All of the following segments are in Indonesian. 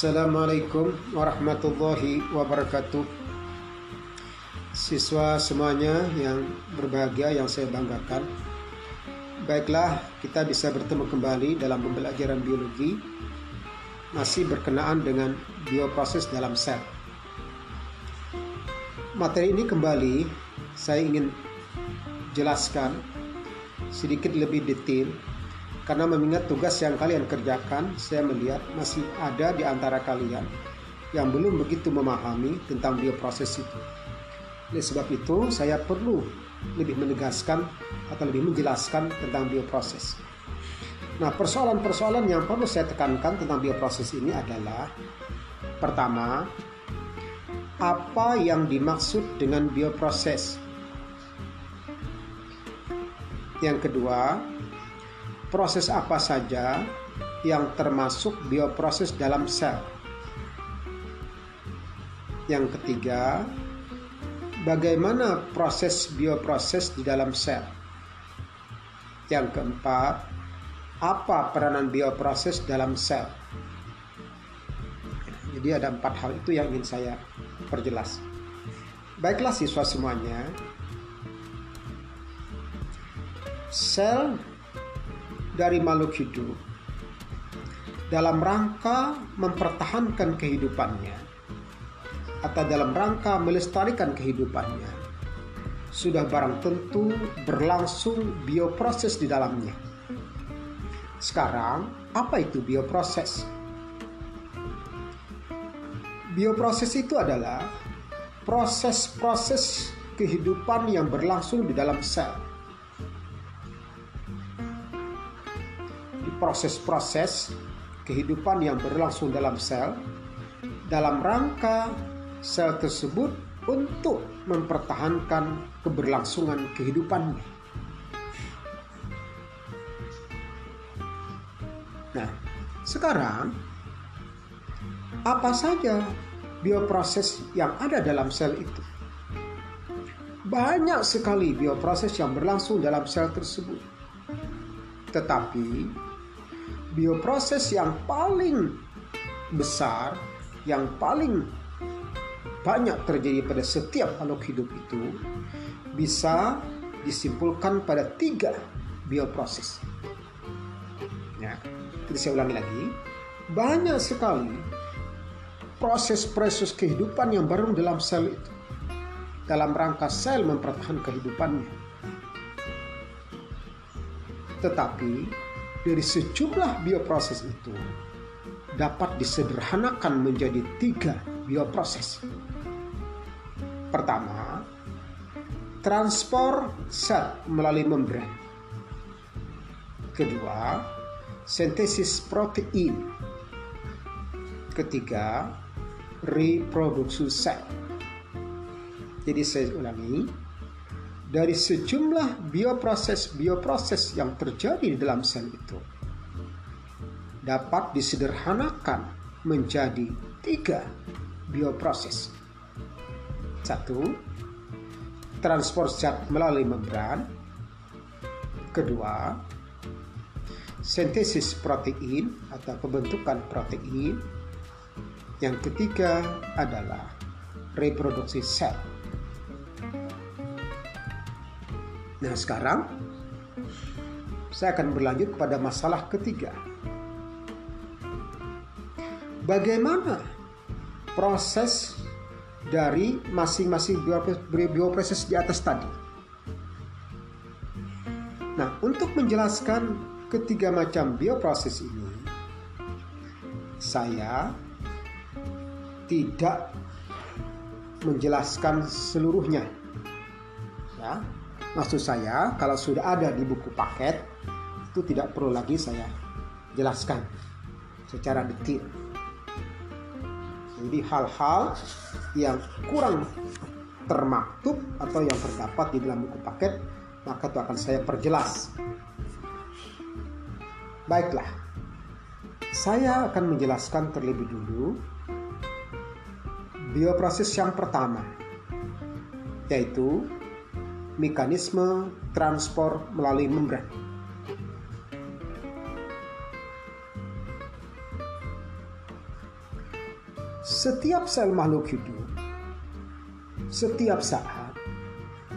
Assalamualaikum warahmatullahi wabarakatuh. Siswa semuanya yang berbahagia yang saya banggakan. Baiklah kita bisa bertemu kembali dalam pembelajaran biologi. Masih berkenaan dengan bioproses dalam sel. Materi ini kembali saya ingin jelaskan sedikit lebih detail karena mengingat tugas yang kalian kerjakan, saya melihat masih ada di antara kalian yang belum begitu memahami tentang bioproses itu. Oleh sebab itu, saya perlu lebih menegaskan atau lebih menjelaskan tentang bioproses. Nah, persoalan-persoalan yang perlu saya tekankan tentang bioproses ini adalah pertama, apa yang dimaksud dengan bioproses? Yang kedua, proses apa saja yang termasuk bioproses dalam sel. Yang ketiga, bagaimana proses bioproses di dalam sel. Yang keempat, apa peranan bioproses dalam sel. Jadi ada empat hal itu yang ingin saya perjelas. Baiklah siswa semuanya, sel dari makhluk hidup dalam rangka mempertahankan kehidupannya atau dalam rangka melestarikan kehidupannya sudah barang tentu berlangsung bioproses di dalamnya. Sekarang, apa itu bioproses? Bioproses itu adalah proses-proses kehidupan yang berlangsung di dalam sel proses-proses kehidupan yang berlangsung dalam sel dalam rangka sel tersebut untuk mempertahankan keberlangsungan kehidupannya. Nah, sekarang apa saja bioproses yang ada dalam sel itu? Banyak sekali bioproses yang berlangsung dalam sel tersebut. Tetapi bioproses yang paling besar, yang paling banyak terjadi pada setiap makhluk hidup itu bisa disimpulkan pada tiga bioproses. Ya, jadi saya ulangi lagi, banyak sekali proses-proses kehidupan yang baru dalam sel itu dalam rangka sel mempertahankan kehidupannya. Tetapi dari sejumlah bioproses itu dapat disederhanakan menjadi tiga bioproses. Pertama, transport sel melalui membran. Kedua, sintesis protein. Ketiga, reproduksi sel. Jadi saya ulangi, dari sejumlah bioproses-bioproses yang terjadi di dalam sel itu dapat disederhanakan menjadi tiga bioproses. Satu, transport zat melalui membran. Kedua, sintesis protein atau pembentukan protein. Yang ketiga adalah reproduksi sel. Nah sekarang saya akan berlanjut pada masalah ketiga. Bagaimana proses dari masing-masing bioproses di atas tadi? Nah, untuk menjelaskan ketiga macam bioproses ini, saya tidak menjelaskan seluruhnya. Ya, Maksud saya, kalau sudah ada di buku paket, itu tidak perlu lagi saya jelaskan secara detail. Jadi hal-hal yang kurang termaktub atau yang terdapat di dalam buku paket, maka itu akan saya perjelas. Baiklah, saya akan menjelaskan terlebih dulu bioproses yang pertama, yaitu mekanisme transport melalui membran. setiap sel makhluk hidup setiap saat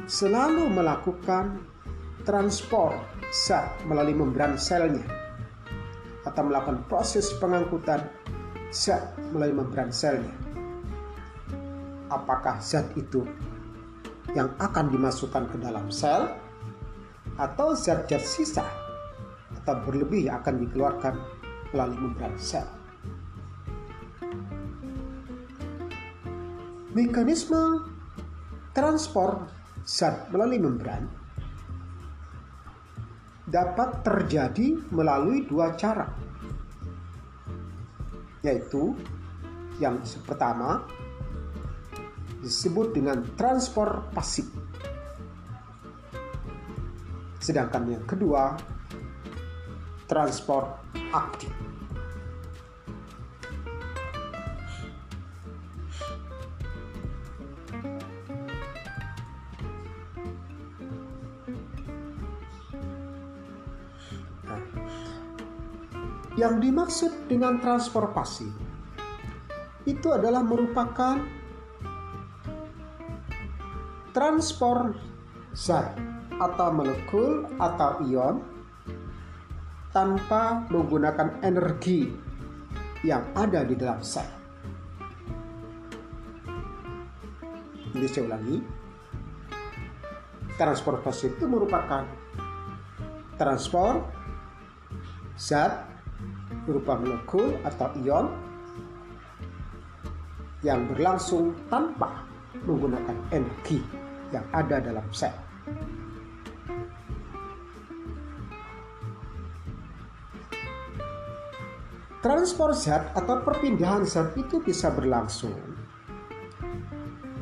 selalu melakukan transport zat melalui membran selnya atau melakukan proses pengangkutan zat melalui membran selnya. Apakah zat itu yang akan dimasukkan ke dalam sel atau zat-zat sisa atau berlebih yang akan dikeluarkan melalui membran sel. Mekanisme transport zat melalui membran dapat terjadi melalui dua cara, yaitu yang pertama disebut dengan transport pasif, sedangkan yang kedua transport aktif. Yang dimaksud dengan transportasi itu adalah merupakan transport zat atau molekul atau ion tanpa menggunakan energi yang ada di dalam sel. Jadi saya ulangi, transportasi itu merupakan transport zat berupa molekul atau ion yang berlangsung tanpa menggunakan energi yang ada dalam sel. Transport zat atau perpindahan zat itu bisa berlangsung.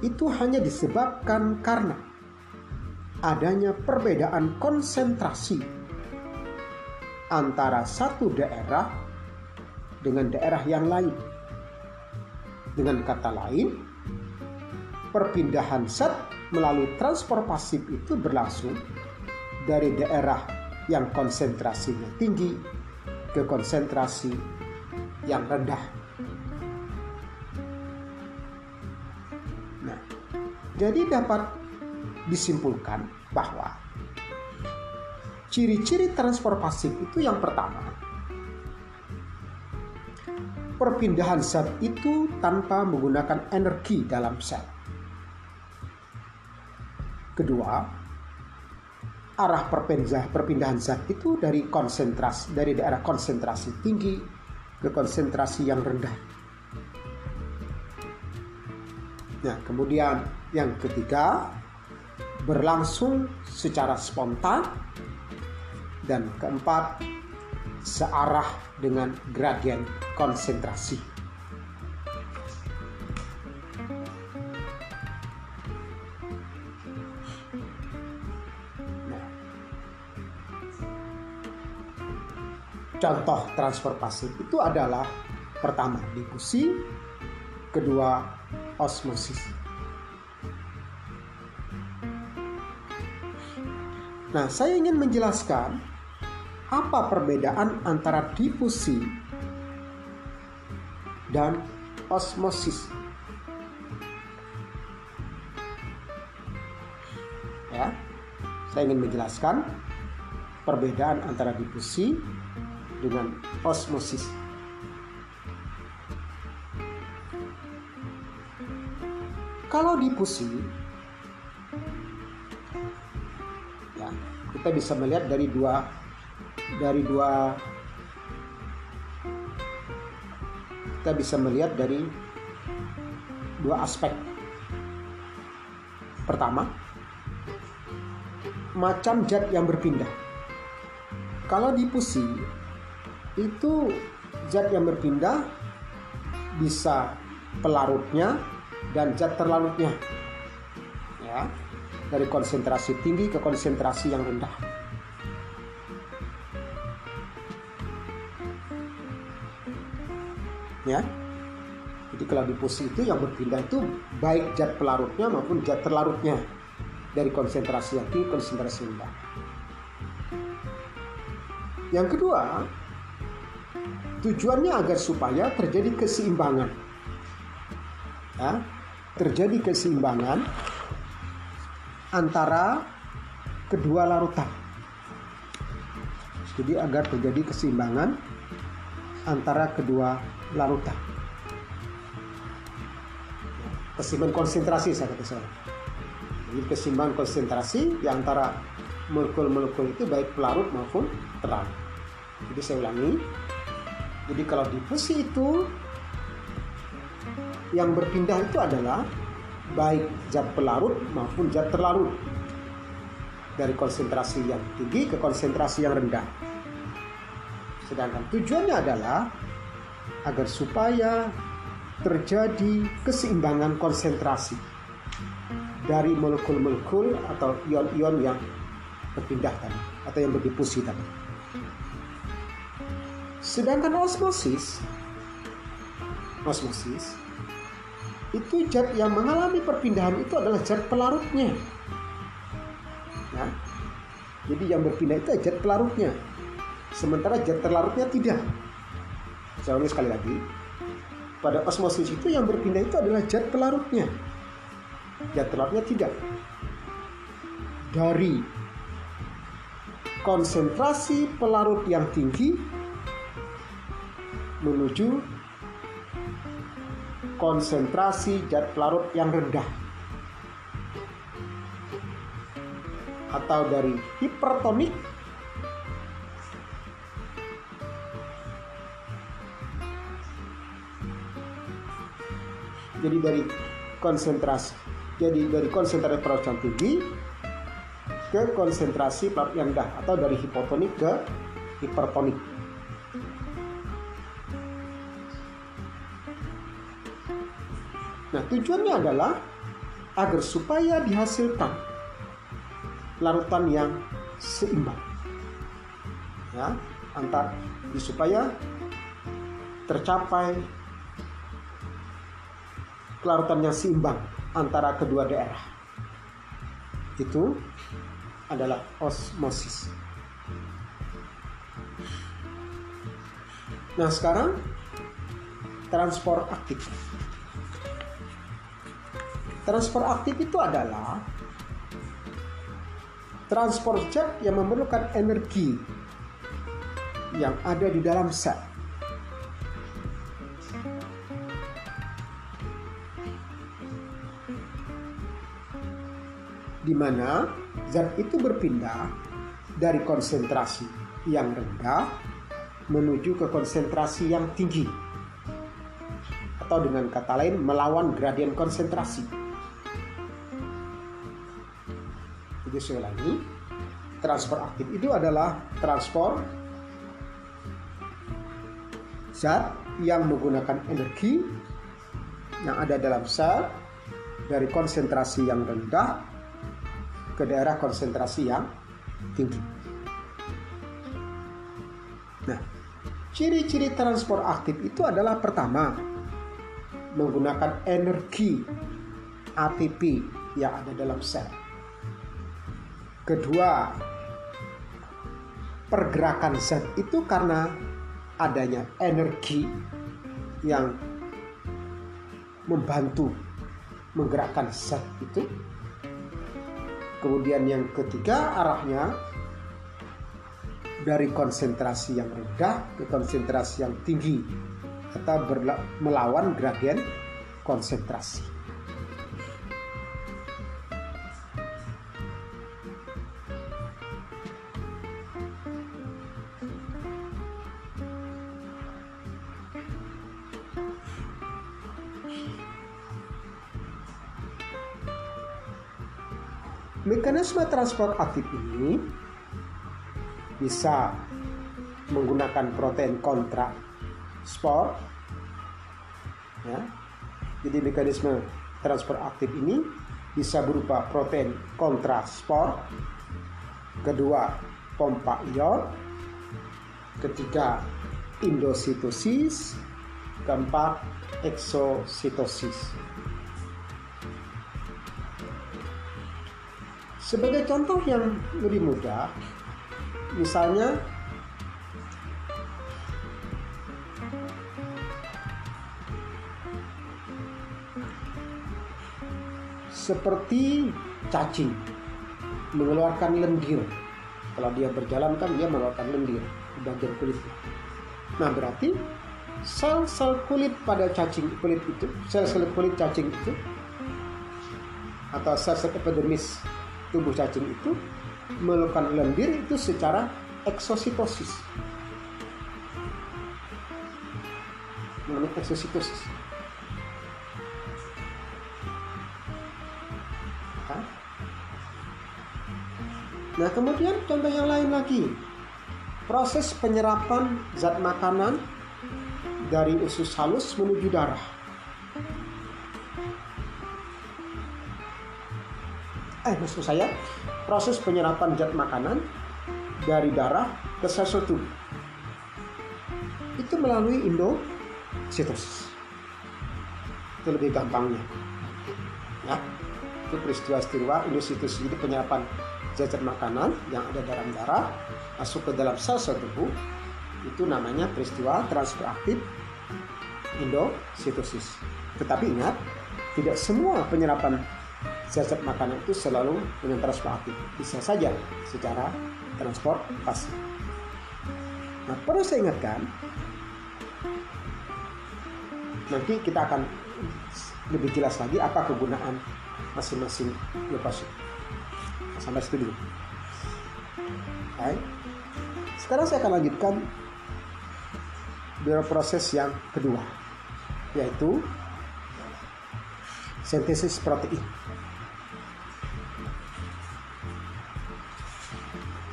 Itu hanya disebabkan karena adanya perbedaan konsentrasi antara satu daerah dengan daerah yang lain. Dengan kata lain, perpindahan zat melalui transport pasif itu berlangsung dari daerah yang konsentrasinya tinggi ke konsentrasi yang rendah. Nah, jadi dapat disimpulkan bahwa ciri-ciri transport pasif itu yang pertama perpindahan zat itu tanpa menggunakan energi dalam sel. Kedua, arah perpindahan perpindahan zat itu dari konsentrasi dari daerah konsentrasi tinggi ke konsentrasi yang rendah. Nah, kemudian yang ketiga berlangsung secara spontan dan keempat searah dengan gradien konsentrasi. Contoh transfer pasif itu adalah pertama difusi, kedua osmosis. Nah, saya ingin menjelaskan apa perbedaan antara difusi dan osmosis. Ya, saya ingin menjelaskan perbedaan antara difusi dengan osmosis. Kalau difusi, ya, kita bisa melihat dari dua dari dua kita bisa melihat dari dua aspek. Pertama, macam zat yang berpindah. Kalau difusi itu zat yang berpindah bisa pelarutnya dan zat terlarutnya. Ya, dari konsentrasi tinggi ke konsentrasi yang rendah. ya jadi kalau difusi itu yang berpindah itu baik zat pelarutnya maupun zat terlarutnya dari konsentrasi yang tinggi konsentrasi rendah yang kedua tujuannya agar supaya terjadi keseimbangan ya, terjadi keseimbangan antara kedua larutan. Jadi agar terjadi keseimbangan antara kedua larutan. Keseimbangan konsentrasi saya kata saya. Jadi keseimbangan konsentrasi di antara molekul-molekul itu baik pelarut maupun terlarut. Jadi saya ulangi. Jadi kalau difusi itu yang berpindah itu adalah baik zat pelarut maupun zat terlarut dari konsentrasi yang tinggi ke konsentrasi yang rendah. Sedangkan tujuannya adalah agar supaya terjadi keseimbangan konsentrasi dari molekul-molekul atau ion-ion yang berpindah tadi atau yang berdifusi tadi. Sedangkan osmosis osmosis itu zat yang mengalami perpindahan itu adalah zat pelarutnya. Ya. Jadi yang berpindah itu zat pelarutnya. Sementara zat terlarutnya tidak. Saya ulangi sekali lagi. Pada osmosis itu yang berpindah itu adalah zat pelarutnya. Zat terlarutnya tidak. Dari konsentrasi pelarut yang tinggi menuju konsentrasi zat pelarut yang rendah atau dari hipertonik. Jadi dari konsentrasi jadi dari konsentrasi pelarut yang tinggi ke konsentrasi pelarut yang rendah atau dari hipotonik ke hipertonik Nah, tujuannya adalah agar supaya dihasilkan larutan yang seimbang. Ya, antar supaya tercapai kelarutan yang seimbang antara kedua daerah. Itu adalah osmosis. Nah, sekarang transport aktif. Transfer aktif itu adalah transport zat yang memerlukan energi yang ada di dalam sel. Di mana zat itu berpindah dari konsentrasi yang rendah menuju ke konsentrasi yang tinggi. Atau dengan kata lain melawan gradien konsentrasi. Jadi sekali lagi, transfer aktif itu adalah transport zat yang menggunakan energi yang ada dalam sel dari konsentrasi yang rendah ke daerah konsentrasi yang tinggi. Nah, ciri-ciri transport aktif itu adalah pertama menggunakan energi ATP yang ada dalam sel. Kedua, pergerakan zat itu karena adanya energi yang membantu menggerakkan zat itu. Kemudian yang ketiga arahnya dari konsentrasi yang rendah ke konsentrasi yang tinggi atau melawan gradien konsentrasi. Mekanisme transport aktif ini bisa menggunakan protein kontra sport. Ya. Jadi mekanisme transport aktif ini bisa berupa protein kontra sport. Kedua, pompa ion. Ketiga, endositosis. Keempat, eksositosis. Sebagai contoh yang lebih mudah, misalnya seperti cacing mengeluarkan lendir. Kalau dia berjalan kan dia mengeluarkan lendir di bagian kulitnya. Nah berarti sel-sel kulit pada cacing kulit itu, sel-sel kulit cacing itu atau sel-sel epidermis tubuh cacing itu melakukan lendir itu secara eksositosis. Namanya eksositosis. Nah, kemudian contoh yang lain lagi. Proses penyerapan zat makanan dari usus halus menuju darah. Maksud saya, proses penyerapan zat makanan dari darah ke sel tubuh. Itu melalui endositosis. Itu lebih gampangnya. Ya, itu peristiwa-peristiwa endositosis itu penyerapan zat makanan yang ada dalam darah masuk ke dalam sel-sel tubuh itu namanya peristiwa transfer aktif endositosis. Tetapi ingat, tidak semua penyerapan zat makanan itu selalu dengan transfer aktif. Bisa saja secara transportasi. Nah, perlu saya ingatkan, nanti kita akan lebih jelas lagi apa kegunaan masing-masing leukosит sampai situ dulu. Hai. Sekarang saya akan lanjutkan proses yang kedua, yaitu sintesis protein.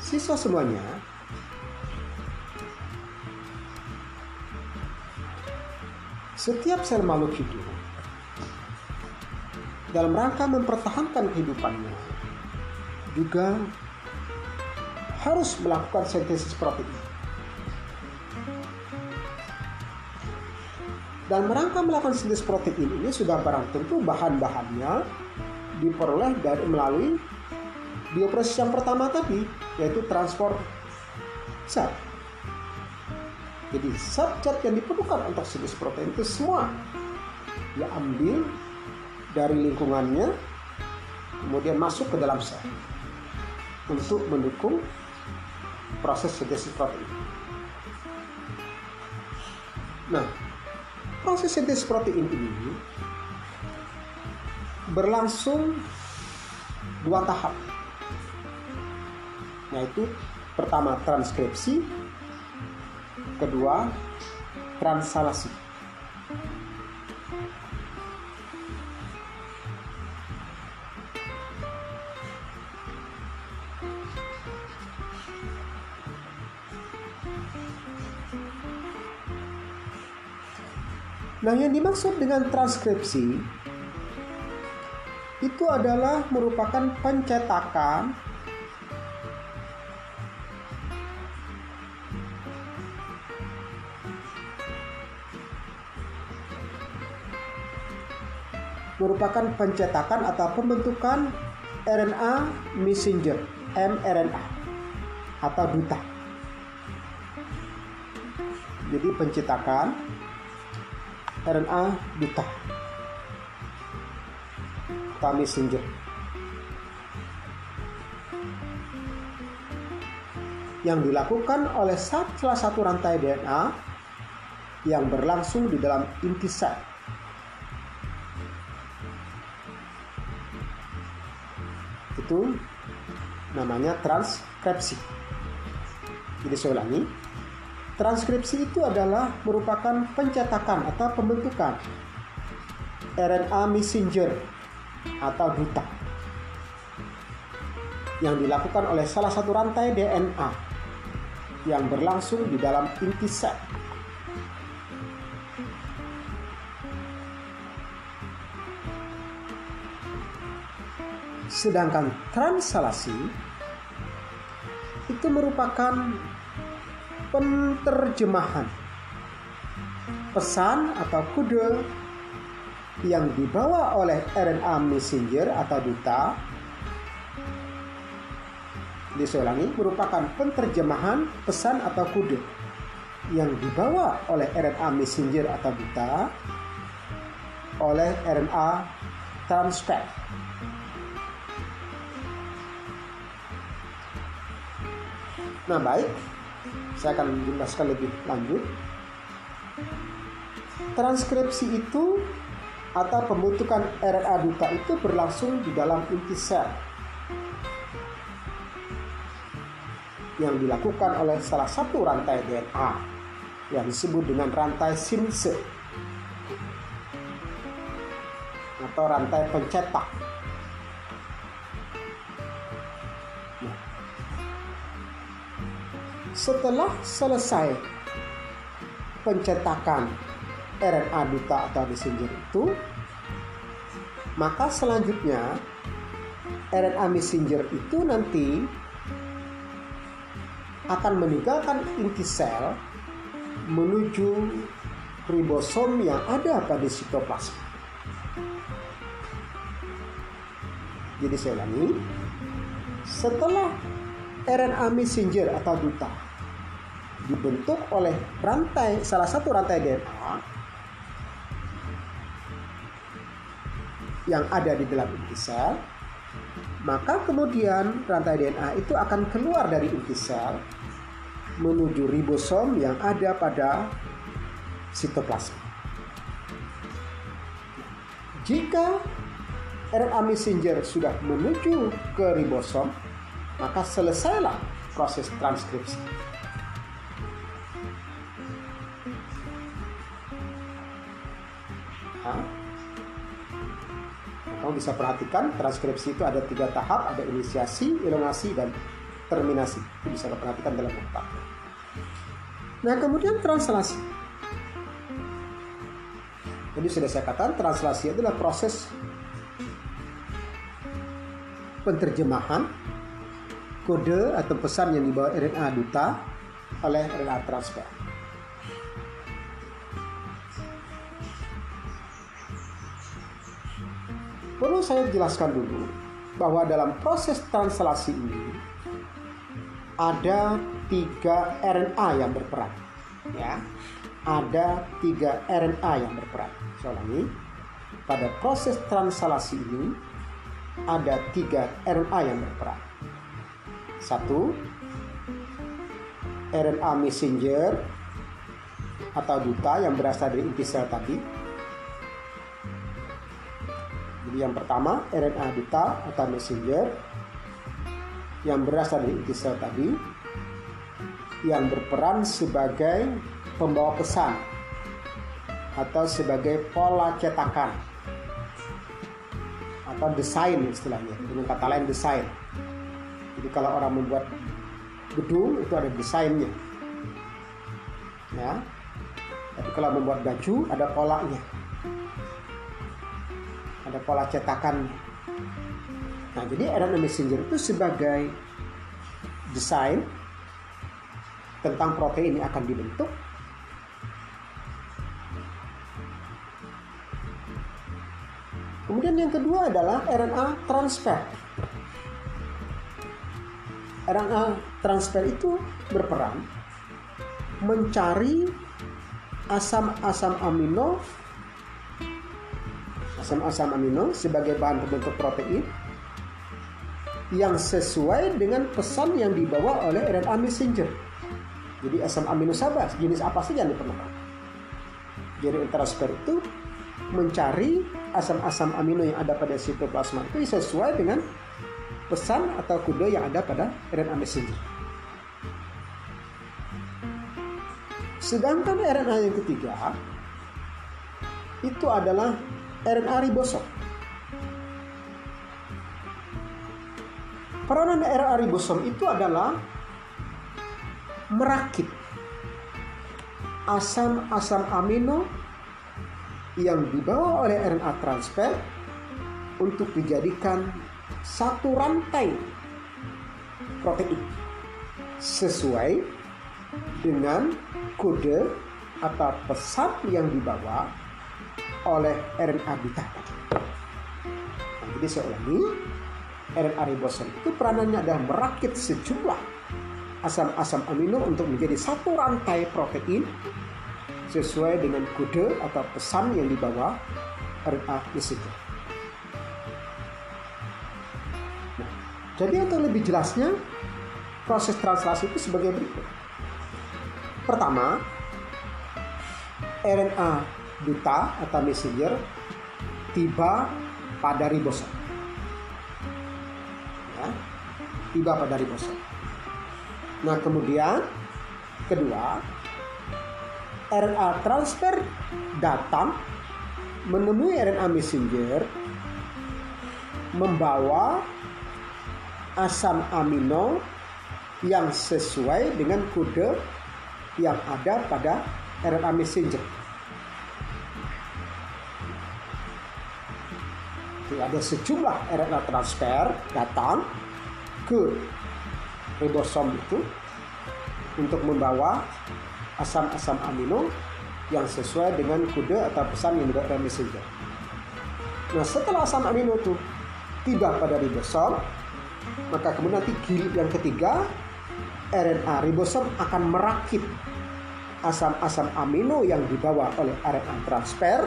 Siswa semuanya, setiap sel makhluk hidup dalam rangka mempertahankan kehidupannya juga harus melakukan sintesis protein. Dan merangka melakukan sintesis protein ini sudah barang tentu bahan-bahannya diperoleh dari melalui bioproses yang pertama tadi yaitu transport zat. Jadi zat-zat yang diperlukan untuk sintesis protein itu semua diambil dari lingkungannya kemudian masuk ke dalam sel untuk mendukung proses sintesis protein. Nah, proses sintesis protein ini berlangsung dua tahap, yaitu pertama transkripsi, kedua transalasi. Nah, yang dimaksud dengan transkripsi itu adalah merupakan pencetakan merupakan pencetakan atau pembentukan RNA messenger mRNA atau duta. Jadi pencetakan RNA duta atau messenger yang dilakukan oleh salah satu rantai DNA yang berlangsung di dalam inti sel. Itu namanya transkripsi. Jadi saya ulangi, Transkripsi itu adalah merupakan pencetakan atau pembentukan RNA messenger atau duta yang dilakukan oleh salah satu rantai DNA yang berlangsung di dalam inti sel. Sedangkan translasi itu merupakan penterjemahan pesan atau kode yang dibawa oleh RNA messenger atau duta. Diselangi merupakan penterjemahan pesan atau kode yang dibawa oleh RNA messenger atau duta oleh RNA transcript Nah, baik. Saya akan menjelaskan lebih lanjut. Transkripsi itu atau pembentukan RNA duta itu berlangsung di dalam inti sel yang dilakukan oleh salah satu rantai DNA yang disebut dengan rantai sinse atau rantai pencetak. Setelah selesai pencetakan RNA duta atau messenger itu, maka selanjutnya RNA messenger itu nanti akan meninggalkan inti sel menuju ribosom yang ada pada sitoplasma. Jadi saya ulangi, setelah RNA messenger atau duta dibentuk oleh rantai salah satu rantai DNA yang ada di dalam inti sel, maka kemudian rantai DNA itu akan keluar dari inti sel menuju ribosom yang ada pada sitoplasma. Jika RNA messenger sudah menuju ke ribosom, maka selesailah proses transkripsi. Kamu bisa perhatikan transkripsi itu ada tiga tahap, ada inisiasi, elongasi, dan terminasi. Itu bisa perhatikan dalam buku Nah kemudian translasi. Jadi sudah saya katakan translasi adalah proses penterjemahan kode atau pesan yang dibawa RNA duta oleh RNA transfer. Perlu saya jelaskan dulu bahwa dalam proses translasi ini ada tiga RNA yang berperan. Ya, ada tiga RNA yang berperan. Saya ulangi, pada proses translasi ini ada tiga RNA yang berperan. Satu, RNA messenger atau duta yang berasal dari inti sel tadi. Jadi yang pertama RNA duta atau messenger. Yang berasal dari inti sel tadi. Yang berperan sebagai pembawa pesan atau sebagai pola cetakan. Atau desain istilahnya dengan kata lain desain. Jadi kalau orang membuat gedung itu ada desainnya. Ya. Tapi kalau membuat baju ada polanya ada pola cetakannya nah jadi RNA messenger itu sebagai desain tentang protein yang akan dibentuk Kemudian yang kedua adalah RNA transfer. RNA transfer itu berperan mencari asam-asam amino asam-asam amino sebagai bahan pembentuk protein yang sesuai dengan pesan yang dibawa oleh RNA messenger. Jadi asam amino sabar jenis apa saja yang diperlukan. Jadi transfer itu mencari asam-asam amino yang ada pada sitoplasma itu sesuai dengan pesan atau kode yang ada pada RNA messenger. Sedangkan RNA yang ketiga itu adalah RNA ribosom. Peranan RNA ribosom itu adalah merakit asam-asam amino yang dibawa oleh RNA transfer untuk dijadikan satu rantai protein sesuai dengan kode atau pesan yang dibawa oleh RNA beta. Nah, jadi saya ulangi, RNA ribosom itu peranannya adalah merakit sejumlah asam-asam amino untuk menjadi satu rantai protein sesuai dengan kode atau pesan yang dibawa RNA messenger. Nah, jadi untuk lebih jelasnya, proses translasi itu sebagai berikut. Pertama, RNA duta atau messenger tiba pada ribosom. Ya, tiba pada ribosom. Nah, kemudian kedua, RNA transfer datang menemui RNA messenger membawa asam amino yang sesuai dengan kode yang ada pada RNA messenger. Ada sejumlah RNA transfer datang ke ribosom itu untuk membawa asam-asam amino yang sesuai dengan kode atau pesan yang dibawa messenger. Nah setelah asam amino itu tiba pada ribosom, maka kemudian nanti gilid yang ketiga RNA ribosom akan merakit asam-asam amino yang dibawa oleh RNA transfer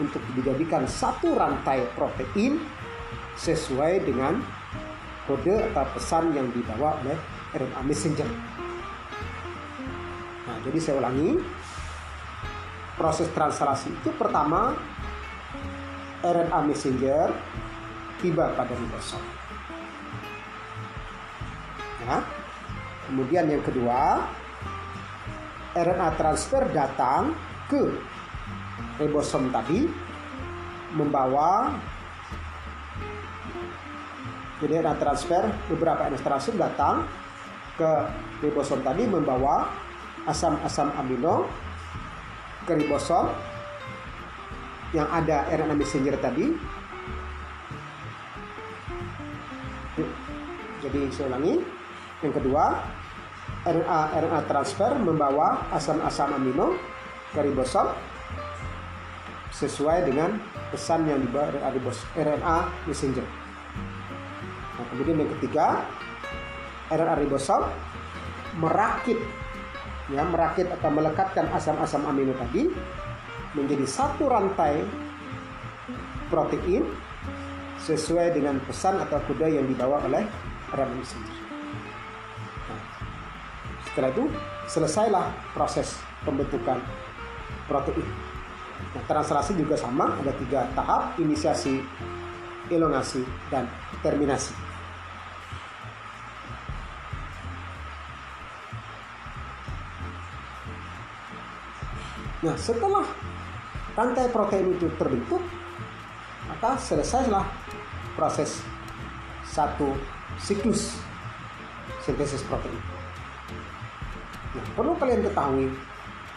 untuk dijadikan satu rantai protein sesuai dengan kode atau pesan yang dibawa oleh RNA messenger. Nah, jadi saya ulangi. Proses translasi itu pertama RNA messenger tiba pada ribosom. Ya. Kemudian yang kedua, RNA transfer datang ke ribosom tadi membawa jadi transfer beberapa transfer datang ke ribosom tadi membawa asam-asam amino ke ribosom yang ada RNA messenger tadi. Jadi saya ulangi. Yang kedua, RNA RNA transfer membawa asam-asam amino ke ribosom sesuai dengan pesan yang dibawa RNA messenger. Nah, kemudian yang ketiga, RNA ribosom merakit ya merakit atau melekatkan asam-asam amino tadi menjadi satu rantai protein sesuai dengan pesan atau kode yang dibawa oleh RNA messenger. Setelah itu selesailah proses pembentukan protein. Nah, translasi juga sama, ada tiga tahap, inisiasi, elongasi, dan terminasi. Nah, setelah rantai protein itu terbentuk, maka selesailah proses satu siklus sintesis protein. Nah, perlu kalian ketahui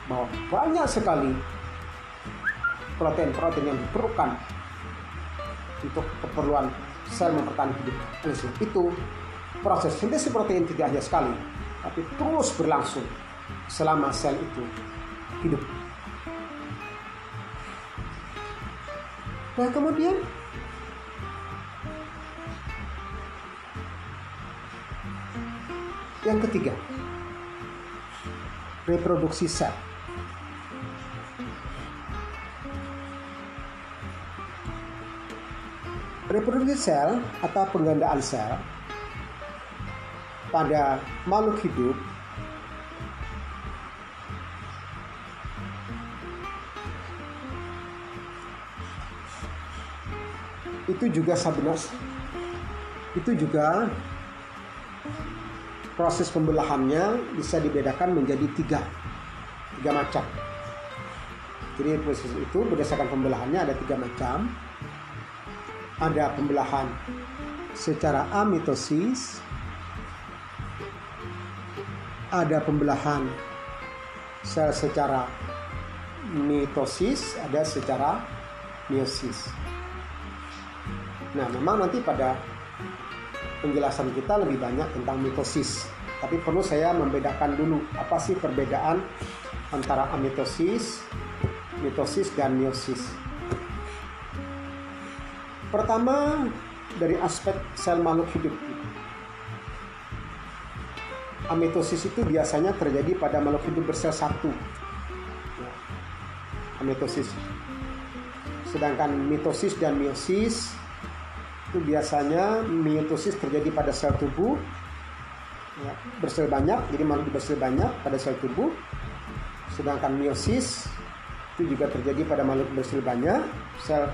bahwa banyak sekali protein-protein yang diperlukan untuk keperluan sel mempertahankan hidup. Oleh itu, proses sintesis protein tidak hanya sekali, tapi terus berlangsung selama sel itu hidup. Nah, kemudian yang ketiga, reproduksi sel. Reproduksi sel atau penggandaan sel pada makhluk hidup itu juga sabenas itu juga proses pembelahannya bisa dibedakan menjadi tiga tiga macam. Jadi proses itu berdasarkan pembelahannya ada tiga macam ada pembelahan secara amitosis ada pembelahan sel secara mitosis ada secara meiosis nah memang nanti pada penjelasan kita lebih banyak tentang mitosis. Tapi perlu saya membedakan dulu apa sih perbedaan antara amitosis, mitosis, dan meiosis. Pertama, dari aspek sel makhluk hidup. Amitosis itu biasanya terjadi pada makhluk hidup bersel satu. Amitosis. Sedangkan mitosis dan meiosis itu biasanya mitosis terjadi pada sel tubuh ya, bersel banyak jadi makhluk bersel banyak pada sel tubuh sedangkan meiosis itu juga terjadi pada makhluk bersel banyak sel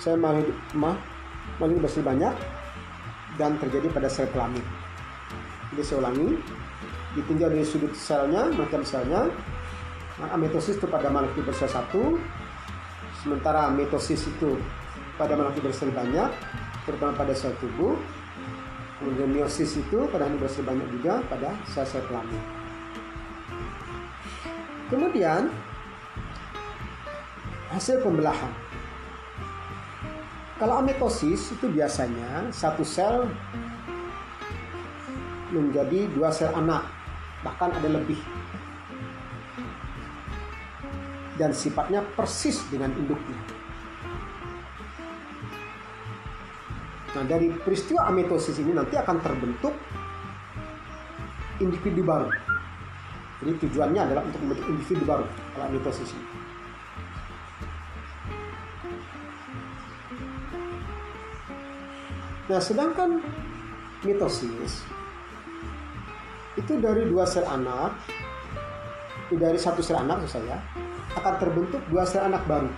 sel mah makhluk bersel banyak dan terjadi pada sel kelamin. Jadi saya ulangi ditinjau dari sudut selnya macam selnya. Nah, amitosis itu pada makhluk bersel satu. Sementara mitosis itu pada makhluk bersel banyak terutama pada sel tubuh. Kemudian meiosis itu pada makhluk bersel banyak juga pada sel-sel kelamin. Kemudian hasil pembelahan. Kalau amitosis itu biasanya satu sel menjadi dua sel anak, bahkan ada lebih. Dan sifatnya persis dengan induknya. Nah, dari peristiwa amitosis ini nanti akan terbentuk individu baru. Jadi tujuannya adalah untuk membentuk individu baru kalau amitosis ini. Nah, sedangkan mitosis itu dari dua sel anak, dari satu sel anak saya, akan terbentuk dua sel anak baru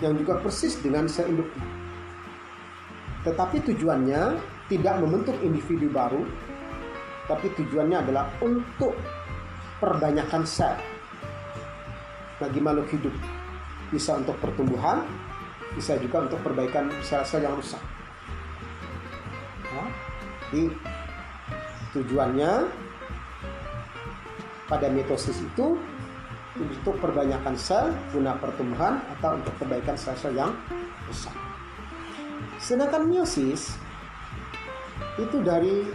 yang juga persis dengan sel induknya. Tetapi tujuannya tidak membentuk individu baru, tapi tujuannya adalah untuk perbanyakan sel bagi makhluk hidup. Bisa untuk pertumbuhan, bisa juga untuk perbaikan sel-sel yang rusak. Nah, jadi tujuannya pada mitosis itu untuk perbaikan sel guna pertumbuhan atau untuk perbaikan sel-sel yang rusak. Sedangkan meiosis itu dari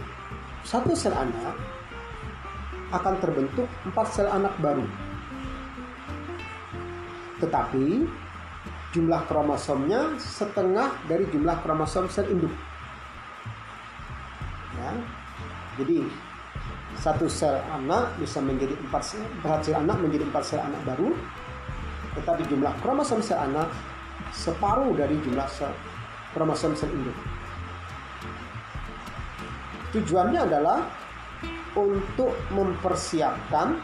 satu sel anak akan terbentuk empat sel anak baru. Tetapi jumlah kromosomnya setengah dari jumlah kromosom sel induk. Ya. Jadi satu sel anak bisa menjadi empat sel, empat sel anak menjadi empat sel anak baru, tetapi jumlah kromosom sel anak separuh dari jumlah sel kromosom sel induk. Tujuannya adalah untuk mempersiapkan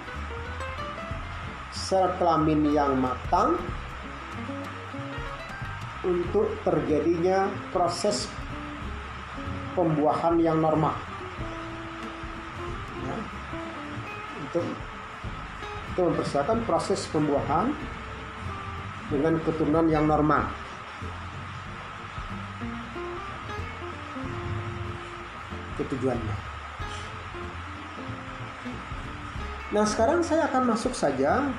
sel kelamin yang matang untuk terjadinya proses pembuahan yang normal. Ya. Untuk itu mempersiapkan proses pembuahan dengan keturunan yang normal. Ketujuannya. Nah, sekarang saya akan masuk saja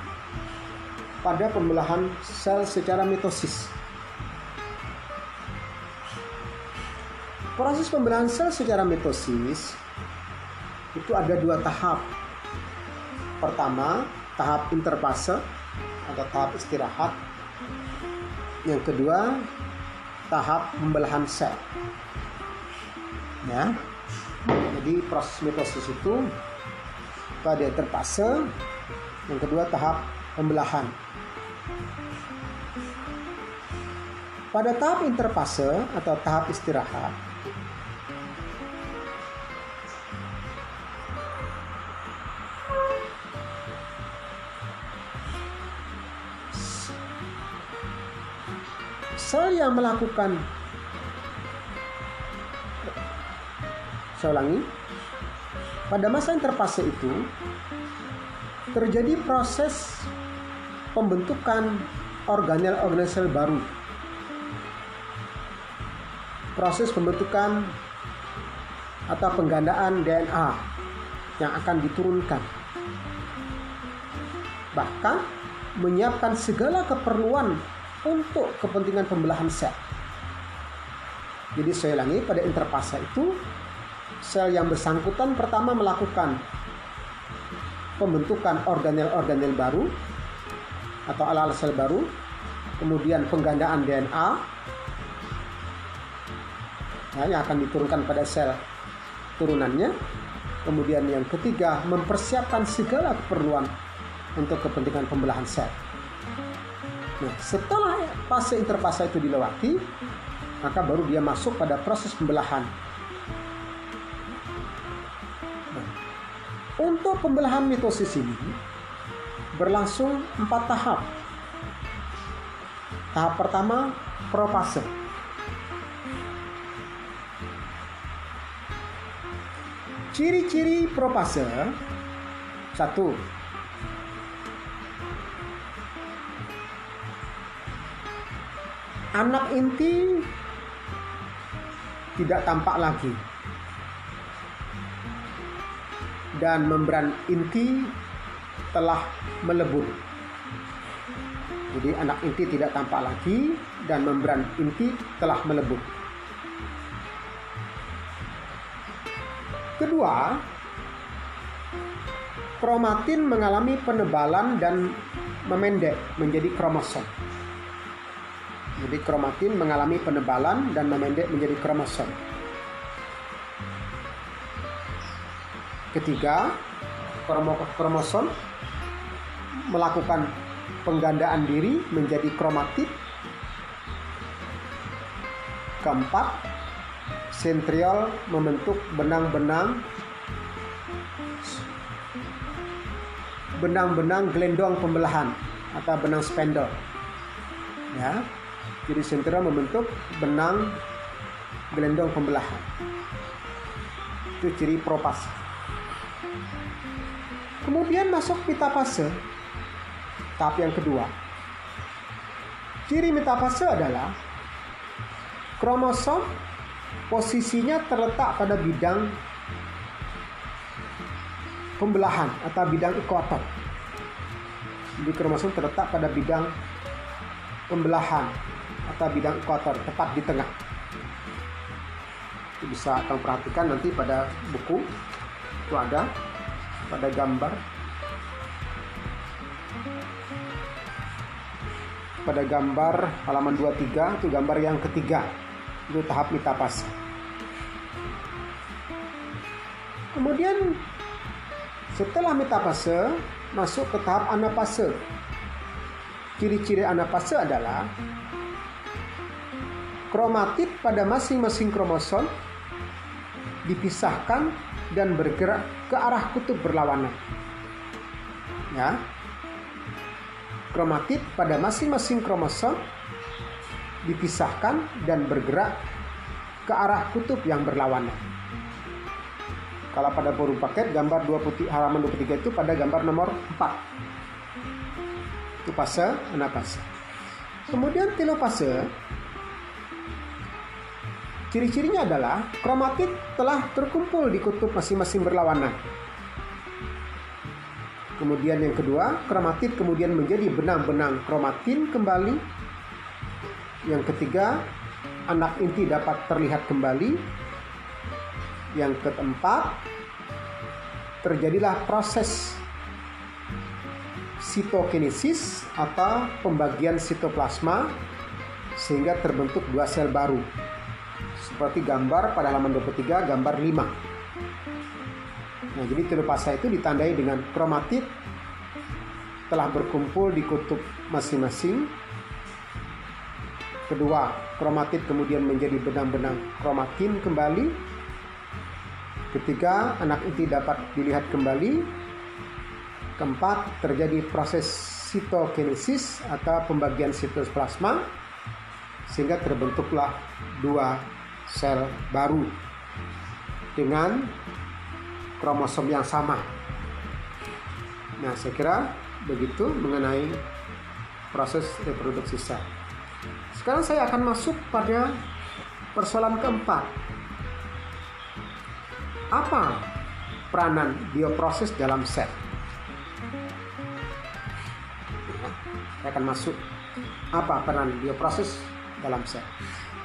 pada pembelahan sel secara mitosis. Proses pembelahan sel secara mitosis itu ada dua tahap. Pertama, tahap interfase atau tahap istirahat. Yang kedua, tahap pembelahan sel. Ya. Jadi proses mitosis itu pada interfase, yang kedua tahap pembelahan. Pada tahap interfase atau tahap istirahat, yang melakukan. Saya ulangi. Pada masa interfase itu terjadi proses pembentukan organel-organel baru. Proses pembentukan atau penggandaan DNA yang akan diturunkan. Bahkan menyiapkan segala keperluan untuk kepentingan pembelahan sel. Jadi saya ulangi pada interfase itu sel yang bersangkutan pertama melakukan pembentukan organel-organel baru atau alat sel baru, kemudian penggandaan DNA nah, yang akan diturunkan pada sel turunannya. Kemudian yang ketiga mempersiapkan segala keperluan untuk kepentingan pembelahan sel. Nah, setelah fase interfase itu dilewati, maka baru dia masuk pada proses pembelahan. Untuk pembelahan mitosis ini berlangsung empat tahap. Tahap pertama propase. Ciri-ciri propase satu anak inti tidak tampak lagi dan membran inti telah melebur. Jadi anak inti tidak tampak lagi dan membran inti telah melebur. Kedua, kromatin mengalami penebalan dan memendek menjadi kromosom. Jadi kromatin mengalami penebalan dan memendek menjadi kromosom. Ketiga, kromosom melakukan penggandaan diri menjadi kromatid. Keempat, sentriol membentuk benang-benang benang-benang gelendong pembelahan atau benang spindle. Ya. Jadi sentriol membentuk benang gelendong pembelahan. Itu ciri propasi. Kemudian masuk metafase, tahap yang kedua. Ciri metafase adalah kromosom posisinya terletak pada bidang pembelahan atau bidang ekuator. Jadi kromosom terletak pada bidang pembelahan atau bidang ekuator, tepat di tengah. Itu bisa akan perhatikan nanti pada buku itu ada pada gambar. Pada gambar halaman 23 itu gambar yang ketiga. Itu tahap metapas. Kemudian setelah metafase masuk ke tahap anapase. Ciri-ciri anapase adalah kromatid pada masing-masing kromosom dipisahkan dan bergerak ke arah kutub berlawanan. Ya. Kromatid pada masing-masing kromosom dipisahkan dan bergerak ke arah kutub yang berlawanan. Kalau pada forum paket gambar 20, halaman 23 itu pada gambar nomor 4. Itu fase anapase. Kemudian telopase Ciri-cirinya adalah kromatid telah terkumpul di kutub masing-masing berlawanan. Kemudian yang kedua, kromatid kemudian menjadi benang-benang kromatin kembali. Yang ketiga, anak inti dapat terlihat kembali. Yang keempat, terjadilah proses sitokinesis atau pembagian sitoplasma sehingga terbentuk dua sel baru seperti gambar pada halaman 23 gambar 5 nah jadi telopasa itu ditandai dengan kromatid telah berkumpul di kutub masing-masing. Kedua kromatid kemudian menjadi benang-benang kromatin kembali. Ketiga anak inti dapat dilihat kembali. Keempat terjadi proses sitokinesis atau pembagian sitoplasma sehingga terbentuklah dua sel baru dengan kromosom yang sama. Nah, saya kira begitu mengenai proses reproduksi sel. Sekarang saya akan masuk pada persoalan keempat. Apa peranan bioproses dalam sel? Saya akan masuk apa peran bioproses dalam sel.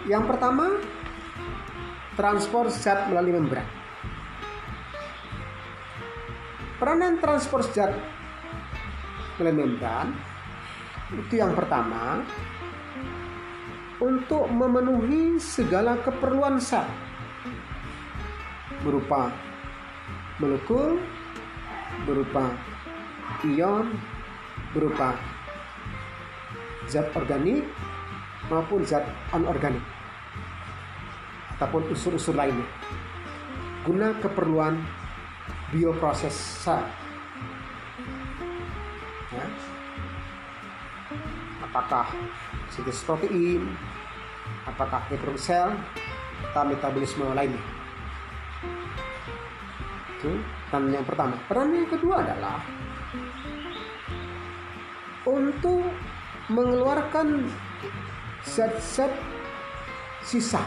Yang pertama, transport zat melalui membran. Peranan transport zat melalui membran itu yang pertama untuk memenuhi segala keperluan sel berupa molekul, berupa ion, berupa zat organik maupun zat anorganik ataupun unsur-unsur lainnya guna keperluan bioproses sel. Ya. Apakah sintesis protein, apakah reproduksi sel, atau metabolisme lainnya. Itu peran yang pertama. Peran yang kedua adalah untuk mengeluarkan zat-zat sisa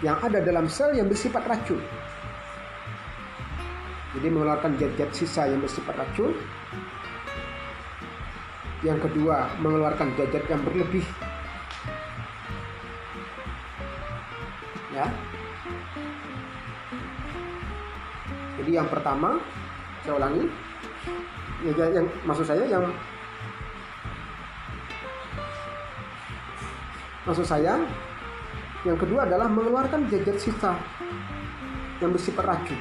yang ada dalam sel yang bersifat racun. Jadi mengeluarkan zat-zat sisa yang bersifat racun. Yang kedua, mengeluarkan zat-zat yang berlebih. Ya. Jadi yang pertama, saya ulangi. Ya, ya yang maksud saya yang maksud saya yang kedua adalah mengeluarkan zat-zat sisa yang bersifat racun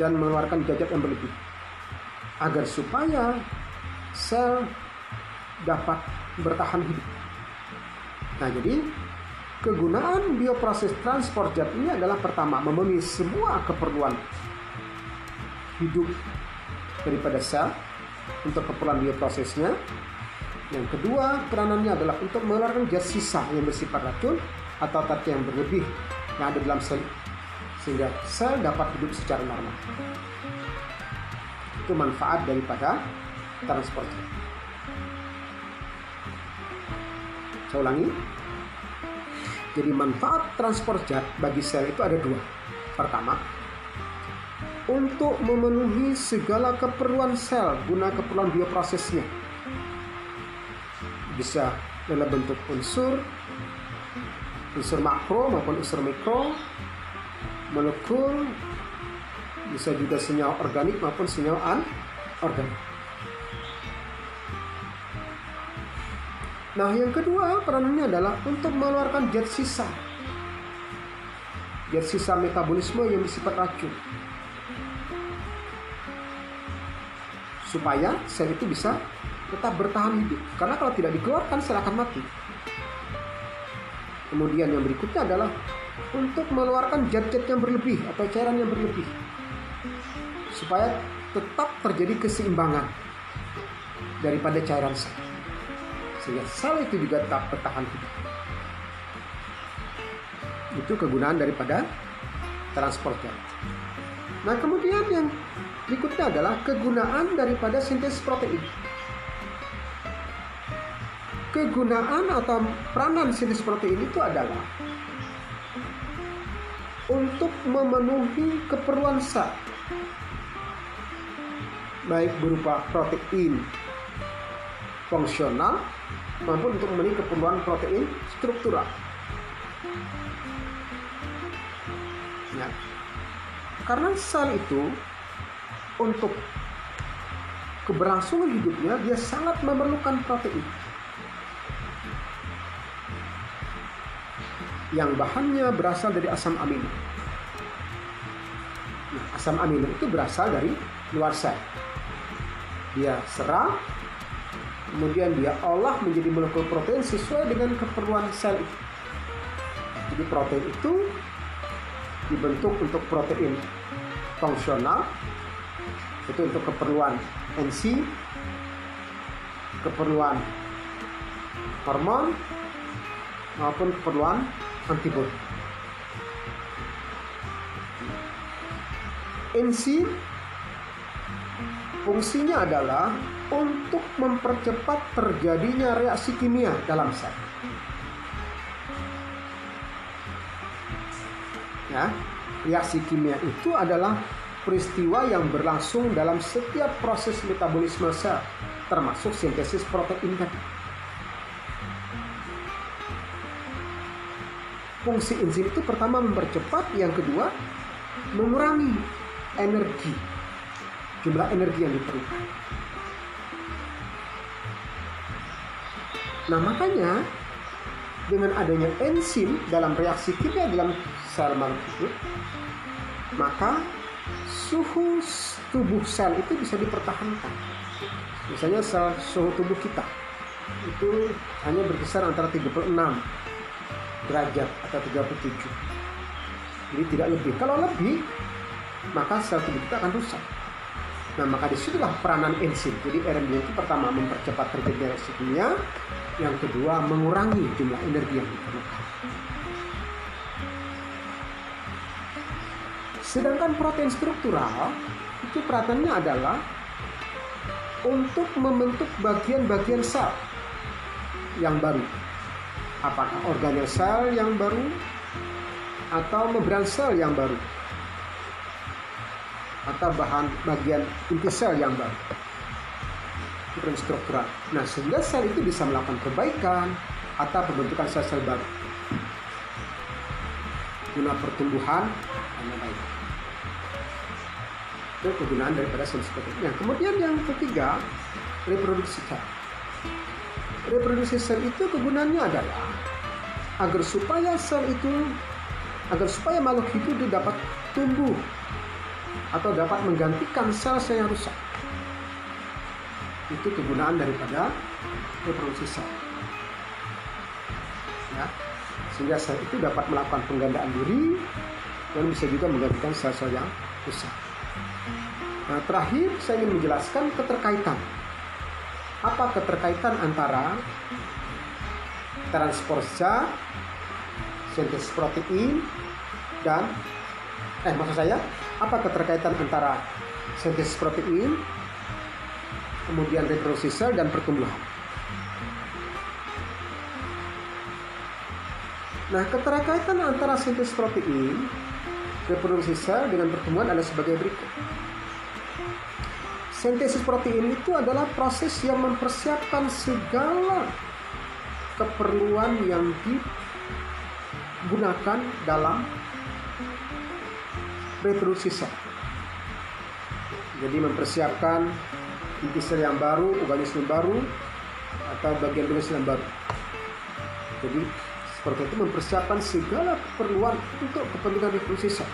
dan mengeluarkan zat-zat yang berlebih agar supaya sel dapat bertahan hidup. Nah, jadi kegunaan bioproses transport zat ini adalah pertama memenuhi semua keperluan hidup daripada sel untuk keperluan bioprosesnya yang kedua, peranannya adalah untuk mengeluarkan gas sisa yang bersifat racun atau zat yang berlebih yang ada dalam sel sehingga sel dapat hidup secara normal. Itu manfaat daripada transport. Saya ulangi. Jadi manfaat transport zat bagi sel itu ada dua. Pertama, untuk memenuhi segala keperluan sel guna keperluan bioprosesnya bisa dalam bentuk unsur unsur makro maupun unsur mikro molekul bisa juga senyawa organik maupun senyawa anorganik. Nah, yang kedua peranannya adalah untuk mengeluarkan zat sisa. Zat sisa metabolisme yang bersifat racun. Supaya sel itu bisa tetap bertahan hidup. Karena kalau tidak dikeluarkan sel akan mati. Kemudian yang berikutnya adalah untuk mengeluarkan zat-zat yang berlebih atau cairan yang berlebih. Supaya tetap terjadi keseimbangan daripada cairan sel. Sehingga sel itu juga tetap bertahan hidup. Itu kegunaan daripada transport zat. Nah kemudian yang berikutnya adalah kegunaan daripada sintesis protein kegunaan atau peranan sintesis protein itu adalah untuk memenuhi keperluan sel baik berupa protein fungsional maupun untuk memenuhi keperluan protein struktural. Ya. Karena sel itu untuk keberlangsungan hidupnya dia sangat memerlukan protein. Yang bahannya berasal dari asam amino. Nah, asam amino itu berasal dari luar sel. Dia serang, kemudian dia olah menjadi molekul protein sesuai dengan keperluan sel itu. Jadi protein itu dibentuk untuk protein fungsional, itu untuk keperluan enzim, keperluan hormon, maupun keperluan antibodi. Enzim fungsinya adalah untuk mempercepat terjadinya reaksi kimia dalam sel. Ya, reaksi kimia itu adalah peristiwa yang berlangsung dalam setiap proses metabolisme sel, termasuk sintesis protein tadi. Fungsi enzim itu pertama mempercepat, yang kedua mengurangi energi, jumlah energi yang diperlukan. Nah makanya dengan adanya enzim dalam reaksi kimia dalam sel makhluk maka suhu tubuh sel itu bisa dipertahankan. Misalnya sel suhu tubuh kita itu hanya berkisar antara 36 derajat atau 37 jadi tidak lebih kalau lebih maka sel tubuh kita akan rusak. Nah, maka di situlah peranan enzim. Jadi RMB itu pertama mempercepat reaksi kimia, yang kedua mengurangi jumlah energi yang diperlukan. Sedangkan protein struktural itu peranannya adalah untuk membentuk bagian-bagian sel yang baru. Apakah organel sel yang baru atau membran sel yang baru atau bahan bagian inti sel yang baru protein struktural. Nah, sehingga sel itu bisa melakukan perbaikan atau pembentukan sel-sel baru guna pertumbuhan dan baik itu kegunaan daripada sel seperti ini. Nah, kemudian yang ketiga, reproduksi sel. Reproduksi sel itu kegunaannya adalah agar supaya sel itu agar supaya makhluk hidup itu dapat tumbuh atau dapat menggantikan sel-sel yang rusak. Itu kegunaan daripada reproduksi sel. Ya, sehingga sel itu dapat melakukan penggandaan diri dan bisa juga menggantikan sel-sel yang rusak. Nah, terakhir saya ingin menjelaskan keterkaitan. Apa keterkaitan antara transport zat, sintesis protein, dan eh maksud saya apa keterkaitan antara sintesis protein, kemudian reproduksi sel dan pertumbuhan. Nah, keterkaitan antara sintesis protein, reproduksi sel dengan pertumbuhan adalah sebagai berikut. Sintesis protein itu adalah proses yang mempersiapkan segala keperluan yang digunakan dalam reproduksi sel. Jadi mempersiapkan inti sel yang baru, organisme baru, atau bagian-bagian sel yang baru. Jadi seperti itu mempersiapkan segala keperluan untuk kepentingan reproduksi sel.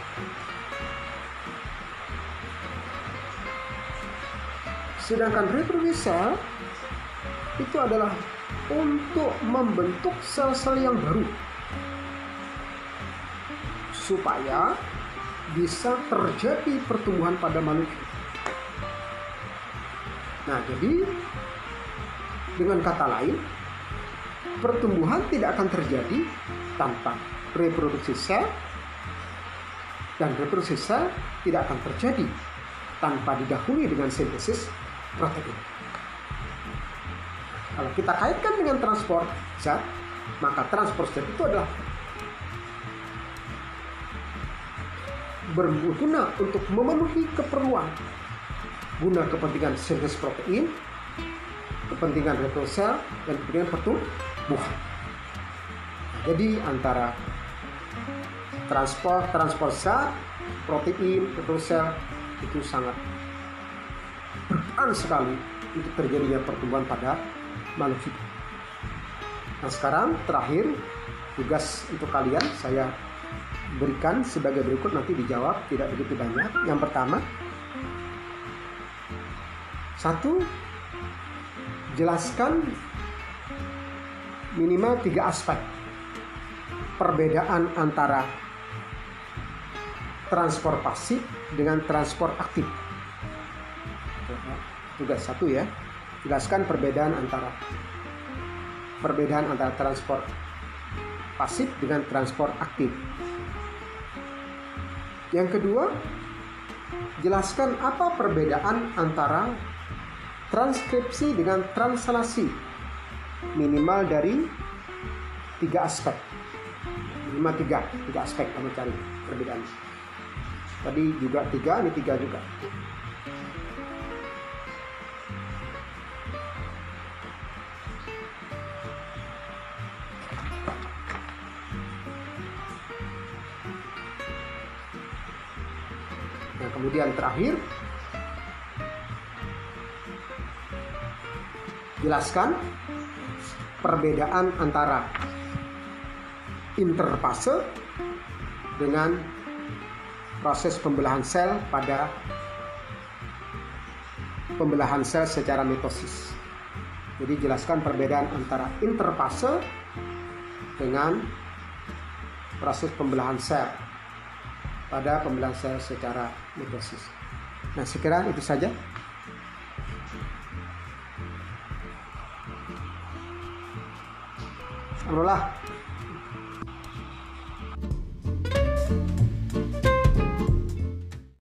Sedangkan reproduksi sel itu adalah untuk membentuk sel-sel yang baru supaya bisa terjadi pertumbuhan pada manusia. Nah, jadi dengan kata lain, pertumbuhan tidak akan terjadi tanpa reproduksi sel dan reproduksi sel tidak akan terjadi tanpa didahului dengan sintesis protein. Kalau kita kaitkan dengan transport zat, maka transport zat itu adalah berguna untuk memenuhi keperluan guna kepentingan sintesis protein, kepentingan reproduksi sel, dan kepentingan pertumbuhan. Jadi antara transport transport zat, protein, reproduksi sel itu sangat berperan sekali untuk terjadinya pertumbuhan pada hidup. Nah sekarang terakhir tugas untuk kalian saya berikan sebagai berikut nanti dijawab tidak begitu banyak. Yang pertama, satu, jelaskan minimal tiga aspek perbedaan antara transport pasif dengan transport aktif tugas satu ya jelaskan perbedaan antara perbedaan antara transport pasif dengan transport aktif yang kedua jelaskan apa perbedaan antara transkripsi dengan translasi. Minimal dari tiga aspek. Lima tiga tiga aspek kamu cari perbedaan. Tadi juga tiga ini tiga juga terakhir jelaskan perbedaan antara interfase dengan proses pembelahan sel pada pembelahan sel secara mitosis. Jadi jelaskan perbedaan antara interfase dengan proses pembelahan sel pada pembelajaran secara mitosis. Nah, sekiranya itu saja. Alhamdulillah